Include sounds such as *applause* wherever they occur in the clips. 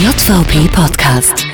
JVP Podcast.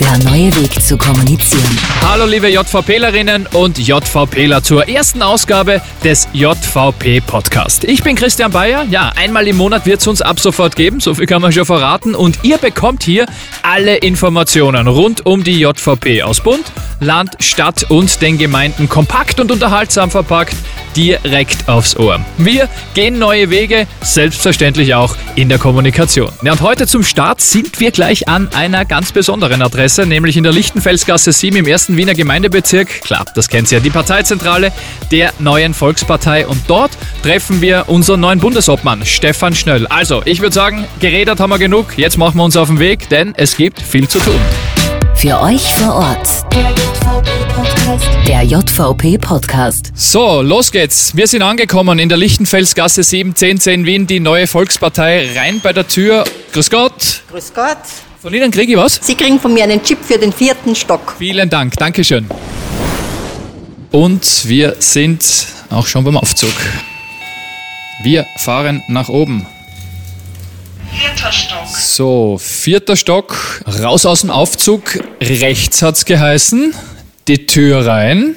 Der neue Weg zu kommunizieren. Hallo liebe JVPlerinnen und JVPler zur ersten Ausgabe des JVP Podcast. Ich bin Christian Bayer. Ja, einmal im Monat wird es uns ab sofort geben, so viel kann man schon verraten. Und ihr bekommt hier alle Informationen rund um die JVP aus Bund, Land, Stadt und den Gemeinden kompakt und unterhaltsam verpackt direkt aufs Ohr. Wir gehen neue Wege, selbstverständlich auch in der Kommunikation. Ja, und heute zum Start sind wir gleich an einer ganz besonderen Adresse, nämlich in der Lichtenfelsgasse 7 im ersten Wiener Gemeindebezirk. Klar, das kennt ihr ja, die Parteizentrale der neuen Volkspartei. Und dort treffen wir unseren neuen Bundesobmann, Stefan Schnöll. Also, ich würde sagen, geredet haben wir genug. Jetzt machen wir uns auf den Weg, denn es gibt viel zu tun. Für euch vor Ort. Der JVP Podcast. So, los geht's. Wir sind angekommen in der Lichtenfelsgasse 71010 Wien, die neue Volkspartei, rein bei der Tür. Grüß Gott. Grüß Gott. Von Ihnen kriege ich was? Sie kriegen von mir einen Chip für den vierten Stock. Vielen Dank, Dankeschön. Und wir sind auch schon beim Aufzug. Wir fahren nach oben. Vierter Stock. So, vierter Stock, raus aus dem Aufzug. Rechts hat's geheißen. Die Tür rein.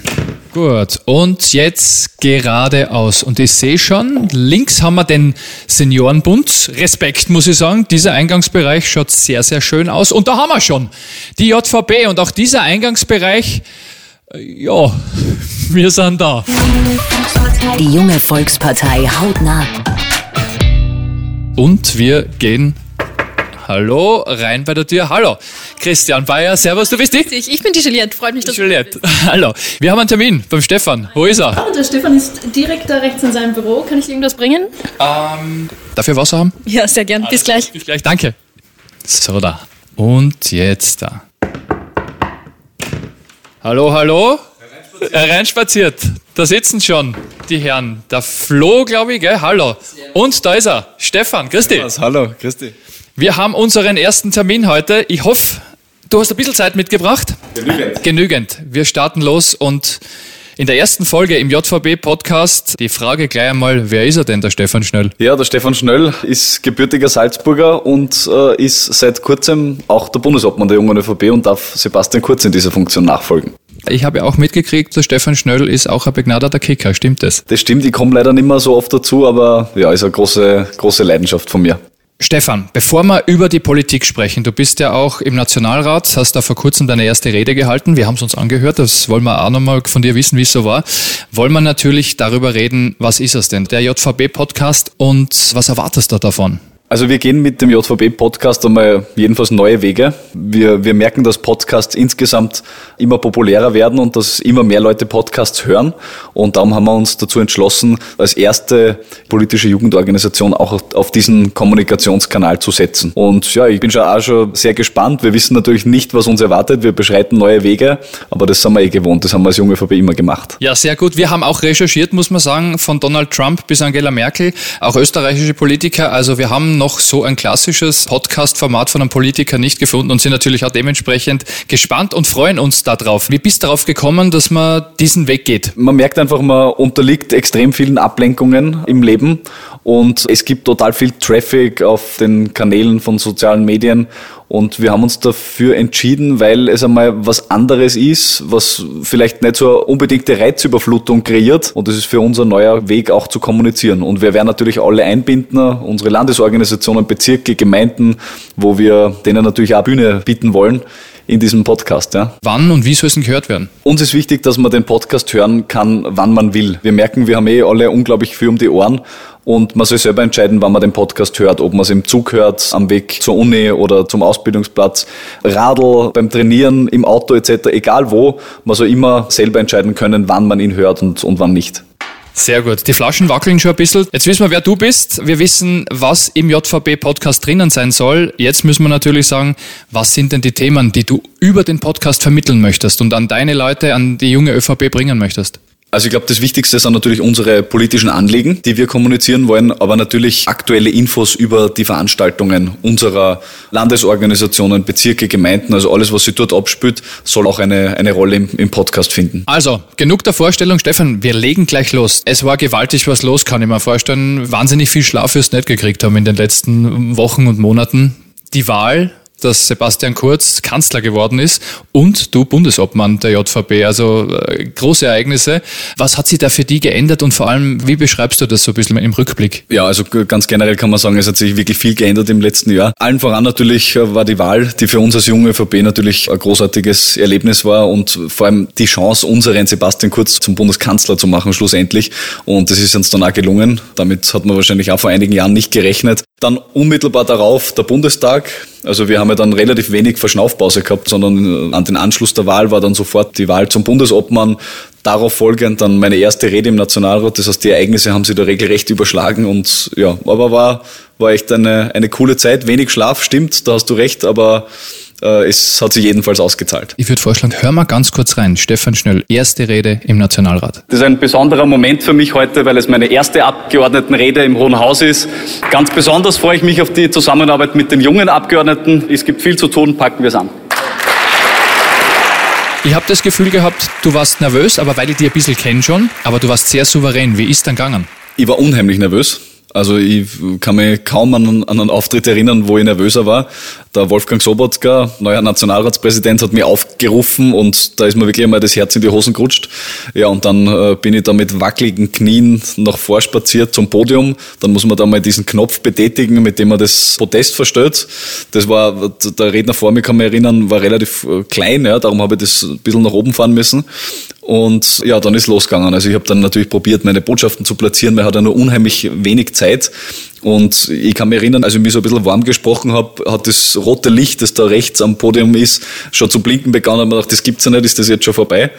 Gut, und jetzt geradeaus. Und ich sehe schon, links haben wir den Seniorenbund. Respekt, muss ich sagen. Dieser Eingangsbereich schaut sehr, sehr schön aus. Und da haben wir schon die JVP. Und auch dieser Eingangsbereich, äh, ja, *laughs* wir sind da. Die junge Volkspartei hautnah. Und wir gehen. Hallo, rein bei der Tür. Hallo, Christian Bayer, servus, du bist die? Ich, bin die Juliette, freut mich, dass Juliette. *laughs* Hallo, wir haben einen Termin beim Stefan. Wo ist er? Oh, der Stefan ist direkt da rechts in seinem Büro. Kann ich dir irgendwas bringen? Ähm, darf ich Wasser haben? Ja, sehr gern. Bis gleich. Bis gleich, danke. So, da. Und jetzt da. Hallo, hallo? Reinspaziert. Da sitzen schon die Herren. Der Flo, glaube ich, gell? Hallo. Und da ist er. Stefan, dich. Was, hallo, Christi. Wir haben unseren ersten Termin heute. Ich hoffe, du hast ein bisschen Zeit mitgebracht. Genügend. Genügend. Wir starten los und in der ersten Folge im JVB-Podcast die Frage gleich einmal, wer ist er denn, der Stefan Schnell? Ja, der Stefan Schnöll ist gebürtiger Salzburger und äh, ist seit kurzem auch der Bundesobmann der jungen ÖVP und darf Sebastian Kurz in dieser Funktion nachfolgen. Ich habe ja auch mitgekriegt, der Stefan Schnöll ist auch ein begnadeter Kicker, stimmt das? Das stimmt, ich komme leider nicht mehr so oft dazu, aber ja, ist eine große, große Leidenschaft von mir. Stefan, bevor wir über die Politik sprechen, du bist ja auch im Nationalrat, hast da vor kurzem deine erste Rede gehalten. Wir haben es uns angehört, das wollen wir auch nochmal von dir wissen, wie es so war. Wollen wir natürlich darüber reden, was ist es denn? Der JVB-Podcast und was erwartest du davon? Also wir gehen mit dem JVB-Podcast einmal jedenfalls neue Wege. Wir, wir merken, dass Podcasts insgesamt immer populärer werden und dass immer mehr Leute Podcasts hören. Und darum haben wir uns dazu entschlossen, als erste politische Jugendorganisation auch auf- diesen Kommunikationskanal zu setzen. Und ja, ich bin schon auch schon sehr gespannt. Wir wissen natürlich nicht, was uns erwartet. Wir beschreiten neue Wege, aber das sind wir eh gewohnt. Das haben wir als junge ÖVP immer gemacht. Ja, sehr gut. Wir haben auch recherchiert, muss man sagen, von Donald Trump bis Angela Merkel, auch österreichische Politiker. Also wir haben noch so ein klassisches Podcast-Format von einem Politiker nicht gefunden und sind natürlich auch dementsprechend gespannt und freuen uns darauf. Wie bist du darauf gekommen, dass man diesen Weg geht? Man merkt einfach, man unterliegt extrem vielen Ablenkungen im Leben und es gibt total viel Traffic auf den Kanälen von sozialen Medien. Und wir haben uns dafür entschieden, weil es einmal was anderes ist, was vielleicht nicht so eine unbedingte Reizüberflutung kreiert. Und es ist für uns ein neuer Weg auch zu kommunizieren. Und wir werden natürlich alle einbinden, unsere Landesorganisationen, Bezirke, Gemeinden, wo wir denen natürlich auch Bühne bieten wollen in diesem Podcast. Ja. Wann und wie soll es denn gehört werden? Uns ist wichtig, dass man den Podcast hören kann, wann man will. Wir merken, wir haben eh alle unglaublich viel um die Ohren und man soll selber entscheiden, wann man den Podcast hört, ob man es im Zug hört, am Weg zur Uni oder zum Ausbildungsplatz, Radl, beim Trainieren, im Auto etc., egal wo. Man soll immer selber entscheiden können, wann man ihn hört und, und wann nicht. Sehr gut. Die Flaschen wackeln schon ein bisschen. Jetzt wissen wir, wer du bist. Wir wissen, was im JVB-Podcast drinnen sein soll. Jetzt müssen wir natürlich sagen, was sind denn die Themen, die du über den Podcast vermitteln möchtest und an deine Leute, an die junge ÖVP bringen möchtest? Also ich glaube, das Wichtigste sind natürlich unsere politischen Anliegen, die wir kommunizieren wollen, aber natürlich aktuelle Infos über die Veranstaltungen unserer Landesorganisationen, Bezirke, Gemeinden, also alles, was sich dort abspielt, soll auch eine, eine Rolle im, im Podcast finden. Also, genug der Vorstellung, Stefan, wir legen gleich los. Es war gewaltig was los, kann ich mir vorstellen. Wahnsinnig viel Schlaf du nicht gekriegt haben in den letzten Wochen und Monaten. Die Wahl dass Sebastian Kurz Kanzler geworden ist und du Bundesobmann der JVP. Also äh, große Ereignisse. Was hat sich da für die geändert und vor allem, wie beschreibst du das so ein bisschen im Rückblick? Ja, also ganz generell kann man sagen, es hat sich wirklich viel geändert im letzten Jahr. Allen voran natürlich äh, war die Wahl, die für uns als junge ÖVP natürlich ein großartiges Erlebnis war und vor allem die Chance, unseren Sebastian Kurz zum Bundeskanzler zu machen, schlussendlich. Und das ist uns dann auch gelungen. Damit hat man wahrscheinlich auch vor einigen Jahren nicht gerechnet. Dann unmittelbar darauf der Bundestag. Also wir haben ja dann relativ wenig Verschnaufpause gehabt, sondern äh, an den Anschluss der Wahl war dann sofort die Wahl zum Bundesobmann. Darauf folgend dann meine erste Rede im Nationalrat. Das heißt, die Ereignisse haben sich da regelrecht überschlagen und ja, aber war, war echt eine, eine coole Zeit. Wenig Schlaf, stimmt, da hast du recht, aber äh, es hat sich jedenfalls ausgezahlt. Ich würde vorschlagen, hör mal ganz kurz rein. Stefan Schnell, erste Rede im Nationalrat. Das ist ein besonderer Moment für mich heute, weil es meine erste Abgeordnetenrede im Hohen Haus ist. Ganz besonders freue ich mich auf die Zusammenarbeit mit den jungen Abgeordneten. Es gibt viel zu tun, packen wir es an. Ich habe das Gefühl gehabt, du warst nervös, aber weil ich dich ein bisschen kenne schon, aber du warst sehr souverän. Wie ist dann gegangen? Ich war unheimlich nervös. Also ich kann mich kaum an, an einen Auftritt erinnern, wo ich nervöser war. Der Wolfgang Sobotka, neuer Nationalratspräsident, hat mich aufgerufen und da ist mir wirklich einmal das Herz in die Hosen gerutscht. Ja, und dann äh, bin ich da mit wackeligen Knien nach vorspaziert zum Podium. Dann muss man da mal diesen Knopf betätigen, mit dem man das Podest verstellt. Das war, der Redner vor mir, kann mich erinnern, war relativ äh, klein, ja, darum habe ich das ein bisschen nach oben fahren müssen. Und ja, dann ist losgegangen. Also ich habe dann natürlich probiert, meine Botschaften zu platzieren, weil ich hatte nur unheimlich wenig Zeit. Und ich kann mich erinnern, als ich mich so ein bisschen warm gesprochen habe, hat das rote Licht, das da rechts am Podium ist, schon zu blinken begonnen. Und man gedacht, das gibt's ja nicht, ist das jetzt schon vorbei?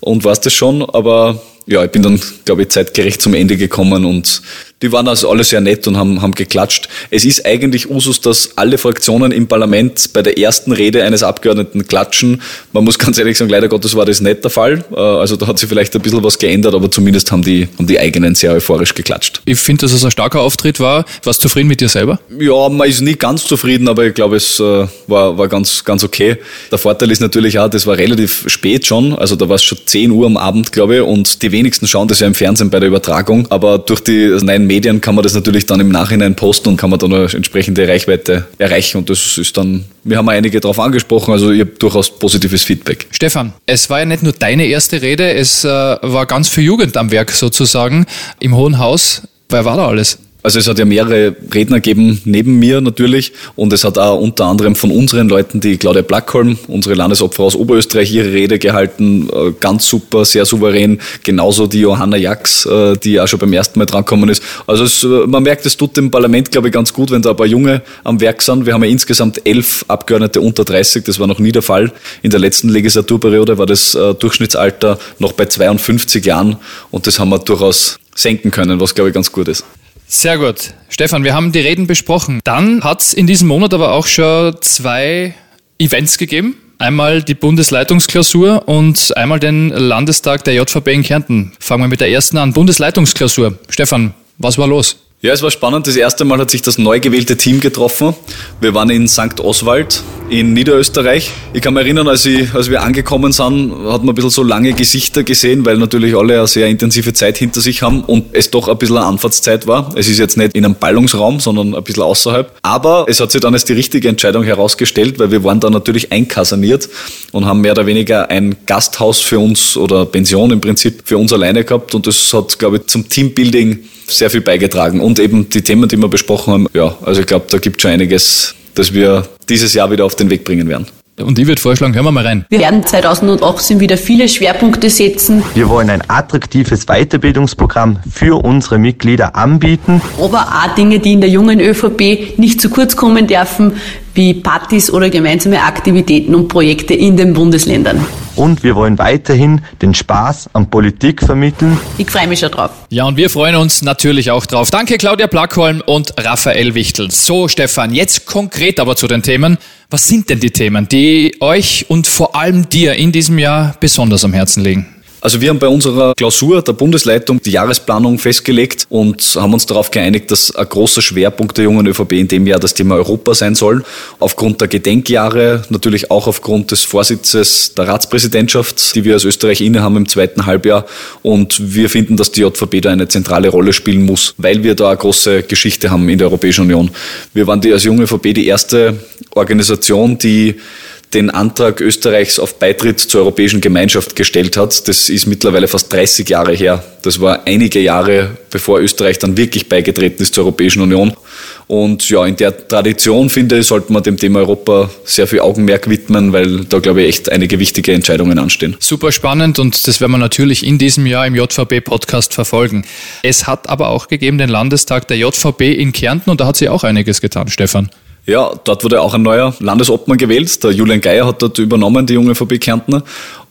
Und war das schon, aber ja, ich bin dann, glaube ich, zeitgerecht zum Ende gekommen und die waren also alle sehr nett und haben, haben geklatscht. Es ist eigentlich Usus, dass alle Fraktionen im Parlament bei der ersten Rede eines Abgeordneten klatschen. Man muss ganz ehrlich sagen, leider Gottes war das nicht der Fall. Äh, also da hat sich vielleicht ein bisschen was geändert, aber zumindest haben die, haben die eigenen sehr euphorisch geklatscht. Ich finde, dass es ein starker Auftritt war. Warst du zufrieden mit dir selber? Ja, man ist nie ganz zufrieden, aber ich glaube, es äh, war, war ganz, ganz okay. Der Vorteil ist natürlich auch, das war relativ spät schon, also da war es schon 10 Uhr am Abend, glaube ich, und die wenigsten schauen das ja im Fernsehen bei der Übertragung, aber durch die neuen Medien kann man das natürlich dann im Nachhinein posten und kann man dann eine entsprechende Reichweite erreichen. Und das ist dann, wir haben einige darauf angesprochen, also ich habe durchaus positives Feedback. Stefan, es war ja nicht nur deine erste Rede, es äh, war ganz viel Jugend am Werk sozusagen im Hohen Haus. Wer war da alles? Also es hat ja mehrere Redner gegeben, neben mir natürlich. Und es hat auch unter anderem von unseren Leuten die Claudia Blackholm, unsere Landesopfer aus Oberösterreich, ihre Rede gehalten. Äh, ganz super, sehr souverän. Genauso die Johanna Jax, äh, die auch schon beim ersten Mal drankommen ist. Also es, äh, man merkt, es tut dem Parlament, glaube ich, ganz gut, wenn da ein paar Junge am Werk sind. Wir haben ja insgesamt elf Abgeordnete unter 30. Das war noch nie der Fall. In der letzten Legislaturperiode war das Durchschnittsalter noch bei 52 Jahren. Und das haben wir durchaus senken können, was, glaube ich, ganz gut ist. Sehr gut. Stefan, wir haben die Reden besprochen. Dann hat es in diesem Monat aber auch schon zwei Events gegeben. Einmal die Bundesleitungsklausur und einmal den Landestag der JVB in Kärnten. Fangen wir mit der ersten an. Bundesleitungsklausur. Stefan, was war los? Ja, es war spannend. Das erste Mal hat sich das neu gewählte Team getroffen. Wir waren in St. Oswald in Niederösterreich. Ich kann mich erinnern, als, ich, als wir angekommen sind, hat man ein bisschen so lange Gesichter gesehen, weil natürlich alle eine sehr intensive Zeit hinter sich haben und es doch ein bisschen eine Anfahrtszeit war. Es ist jetzt nicht in einem Ballungsraum, sondern ein bisschen außerhalb. Aber es hat sich dann als die richtige Entscheidung herausgestellt, weil wir waren da natürlich einkasaniert und haben mehr oder weniger ein Gasthaus für uns oder Pension im Prinzip für uns alleine gehabt und das hat, glaube ich, zum Teambuilding sehr viel beigetragen. Und eben die Themen, die wir besprochen haben, ja, also ich glaube, da gibt es schon einiges, das wir dieses Jahr wieder auf den Weg bringen werden. Und ich würde vorschlagen, hören wir mal rein. Wir werden 2018 wieder viele Schwerpunkte setzen. Wir wollen ein attraktives Weiterbildungsprogramm für unsere Mitglieder anbieten. Aber auch Dinge, die in der jungen ÖVP nicht zu kurz kommen dürfen, wie Partys oder gemeinsame Aktivitäten und Projekte in den Bundesländern. Und wir wollen weiterhin den Spaß an Politik vermitteln. Ich freue mich schon drauf. Ja, und wir freuen uns natürlich auch drauf. Danke Claudia Plackholm und Raphael Wichtel. So, Stefan, jetzt konkret aber zu den Themen. Was sind denn die Themen, die euch und vor allem dir in diesem Jahr besonders am Herzen liegen? Also wir haben bei unserer Klausur der Bundesleitung die Jahresplanung festgelegt und haben uns darauf geeinigt, dass ein großer Schwerpunkt der jungen ÖVP in dem Jahr das Thema Europa sein soll. Aufgrund der Gedenkjahre, natürlich auch aufgrund des Vorsitzes der Ratspräsidentschaft, die wir als Österreich innehaben im zweiten Halbjahr. Und wir finden, dass die JVP da eine zentrale Rolle spielen muss, weil wir da eine große Geschichte haben in der Europäischen Union. Wir waren die, als junge ÖVP die erste Organisation, die den Antrag Österreichs auf Beitritt zur Europäischen Gemeinschaft gestellt hat. Das ist mittlerweile fast 30 Jahre her. Das war einige Jahre, bevor Österreich dann wirklich beigetreten ist zur Europäischen Union. Und ja, in der Tradition, finde ich, sollte man dem Thema Europa sehr viel Augenmerk widmen, weil da, glaube ich, echt einige wichtige Entscheidungen anstehen. Super spannend und das werden wir natürlich in diesem Jahr im JVB-Podcast verfolgen. Es hat aber auch gegeben den Landestag der JVB in Kärnten und da hat sich auch einiges getan, Stefan. Ja, dort wurde auch ein neuer Landesobmann gewählt. Der Julian Geier hat dort übernommen, die junge VB Kärntner.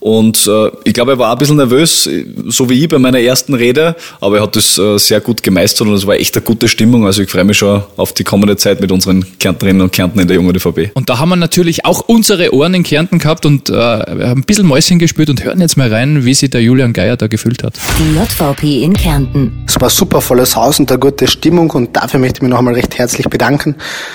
Und äh, ich glaube, er war ein bisschen nervös, so wie ich bei meiner ersten Rede, aber er hat das äh, sehr gut gemeistert und es war echt eine gute Stimmung. Also ich freue mich schon auf die kommende Zeit mit unseren Kärntnerinnen und Kärntner in der jungen ÖVP. Und da haben wir natürlich auch unsere Ohren in Kärnten gehabt und äh, wir haben ein bisschen Mäuschen gespürt und hören jetzt mal rein, wie sich der Julian Geier da gefühlt hat. Die JVP in Kärnten. Es war super volles Haus und eine gute Stimmung und dafür möchte ich mich noch einmal recht herzlich bedanken.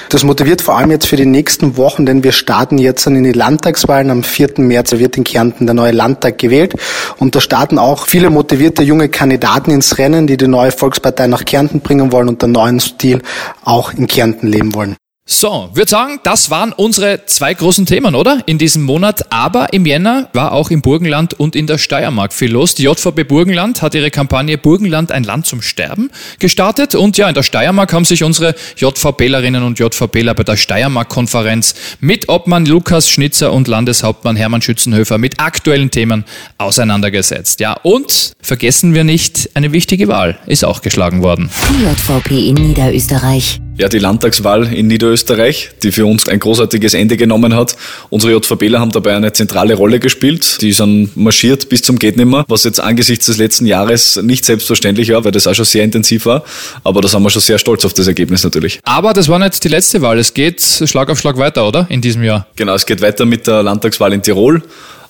Das motiviert vor allem jetzt für die nächsten Wochen, denn wir starten jetzt in die Landtagswahlen. Am 4. März wird in Kärnten der neue Landtag gewählt. Und da starten auch viele motivierte junge Kandidaten ins Rennen, die die neue Volkspartei nach Kärnten bringen wollen und den neuen Stil auch in Kärnten leben wollen. So, würde sagen, das waren unsere zwei großen Themen, oder? In diesem Monat. Aber im Jänner war auch im Burgenland und in der Steiermark viel los. Die JVB Burgenland hat ihre Kampagne Burgenland ein Land zum Sterben gestartet. Und ja, in der Steiermark haben sich unsere JVBlerinnen und JVBler bei der Steiermark-Konferenz mit Obmann Lukas Schnitzer und Landeshauptmann Hermann Schützenhöfer mit aktuellen Themen auseinandergesetzt. Ja, und vergessen wir nicht, eine wichtige Wahl ist auch geschlagen worden. Die JVP in Niederösterreich. Ja, die Landtagswahl in Niederösterreich, die für uns ein großartiges Ende genommen hat. Unsere JVBler haben dabei eine zentrale Rolle gespielt. Die sind marschiert bis zum Gehtnimmer, was jetzt angesichts des letzten Jahres nicht selbstverständlich war, weil das auch schon sehr intensiv war. Aber da sind wir schon sehr stolz auf das Ergebnis natürlich. Aber das war nicht die letzte Wahl. Es geht Schlag auf Schlag weiter, oder? In diesem Jahr. Genau, es geht weiter mit der Landtagswahl in Tirol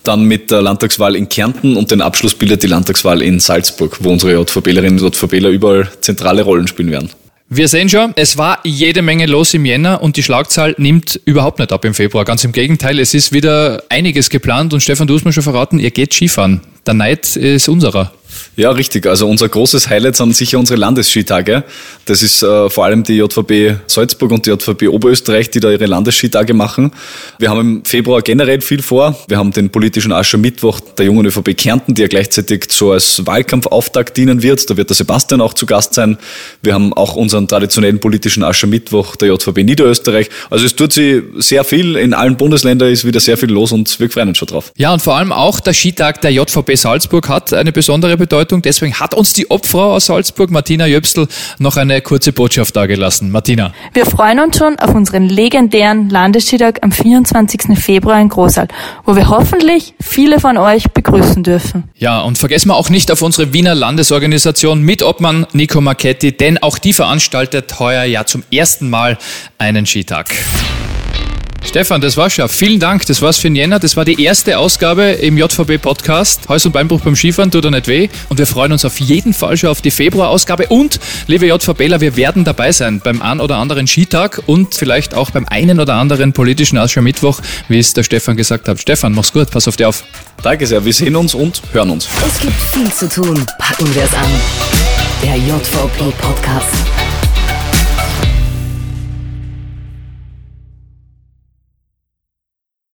dann mit der Landtagswahl in Kärnten und den Abschluss bildet die Landtagswahl in Salzburg, wo unsere JVBlerinnen und JVBler überall zentrale Rollen spielen werden. Wir sehen schon, es war jede Menge los im Jänner und die Schlagzahl nimmt überhaupt nicht ab im Februar. Ganz im Gegenteil, es ist wieder einiges geplant und Stefan, du hast mir schon verraten, ihr geht Skifahren. Der Neid ist unserer. Ja, richtig. Also unser großes Highlight sind sicher unsere Landesskitage. Das ist äh, vor allem die JVB Salzburg und die JVB Oberösterreich, die da ihre Landesskitage machen. Wir haben im Februar generell viel vor. Wir haben den politischen Aschermittwoch der jungen ÖVP Kärnten, der gleichzeitig so als Wahlkampfauftakt dienen wird. Da wird der Sebastian auch zu Gast sein. Wir haben auch unseren traditionellen politischen Aschermittwoch der JVB Niederösterreich. Also es tut sich sehr viel. In allen Bundesländern ist wieder sehr viel los und wir freuen uns schon drauf. Ja, und vor allem auch der Skitag der JVB Salzburg hat eine besondere Bedeutung. Deswegen hat uns die Obfrau aus Salzburg, Martina Jöpsel, noch eine kurze Botschaft dargelassen. Martina. Wir freuen uns schon auf unseren legendären Landesskitag am 24. Februar in Großal, wo wir hoffentlich viele von euch begrüßen dürfen. Ja, und vergessen wir auch nicht auf unsere Wiener Landesorganisation mit Obmann Nico Marchetti, denn auch die veranstaltet heuer ja zum ersten Mal einen Skitag. Stefan, das war's schon. Vielen Dank. Das war's für den Jänner. Das war die erste Ausgabe im JVB-Podcast. Hals- und Beinbruch beim Skifahren tut er nicht weh. Und wir freuen uns auf jeden Fall schon auf die Februar-Ausgabe. Und, liebe JVBler, wir werden dabei sein beim ein oder anderen Skitag und vielleicht auch beim einen oder anderen politischen Aschermittwoch, wie es der Stefan gesagt hat. Stefan, mach's gut. Pass auf dich auf. Danke sehr. Wir sehen uns und hören uns. Es gibt viel zu tun. Packen wir's an. Der JVP-Podcast.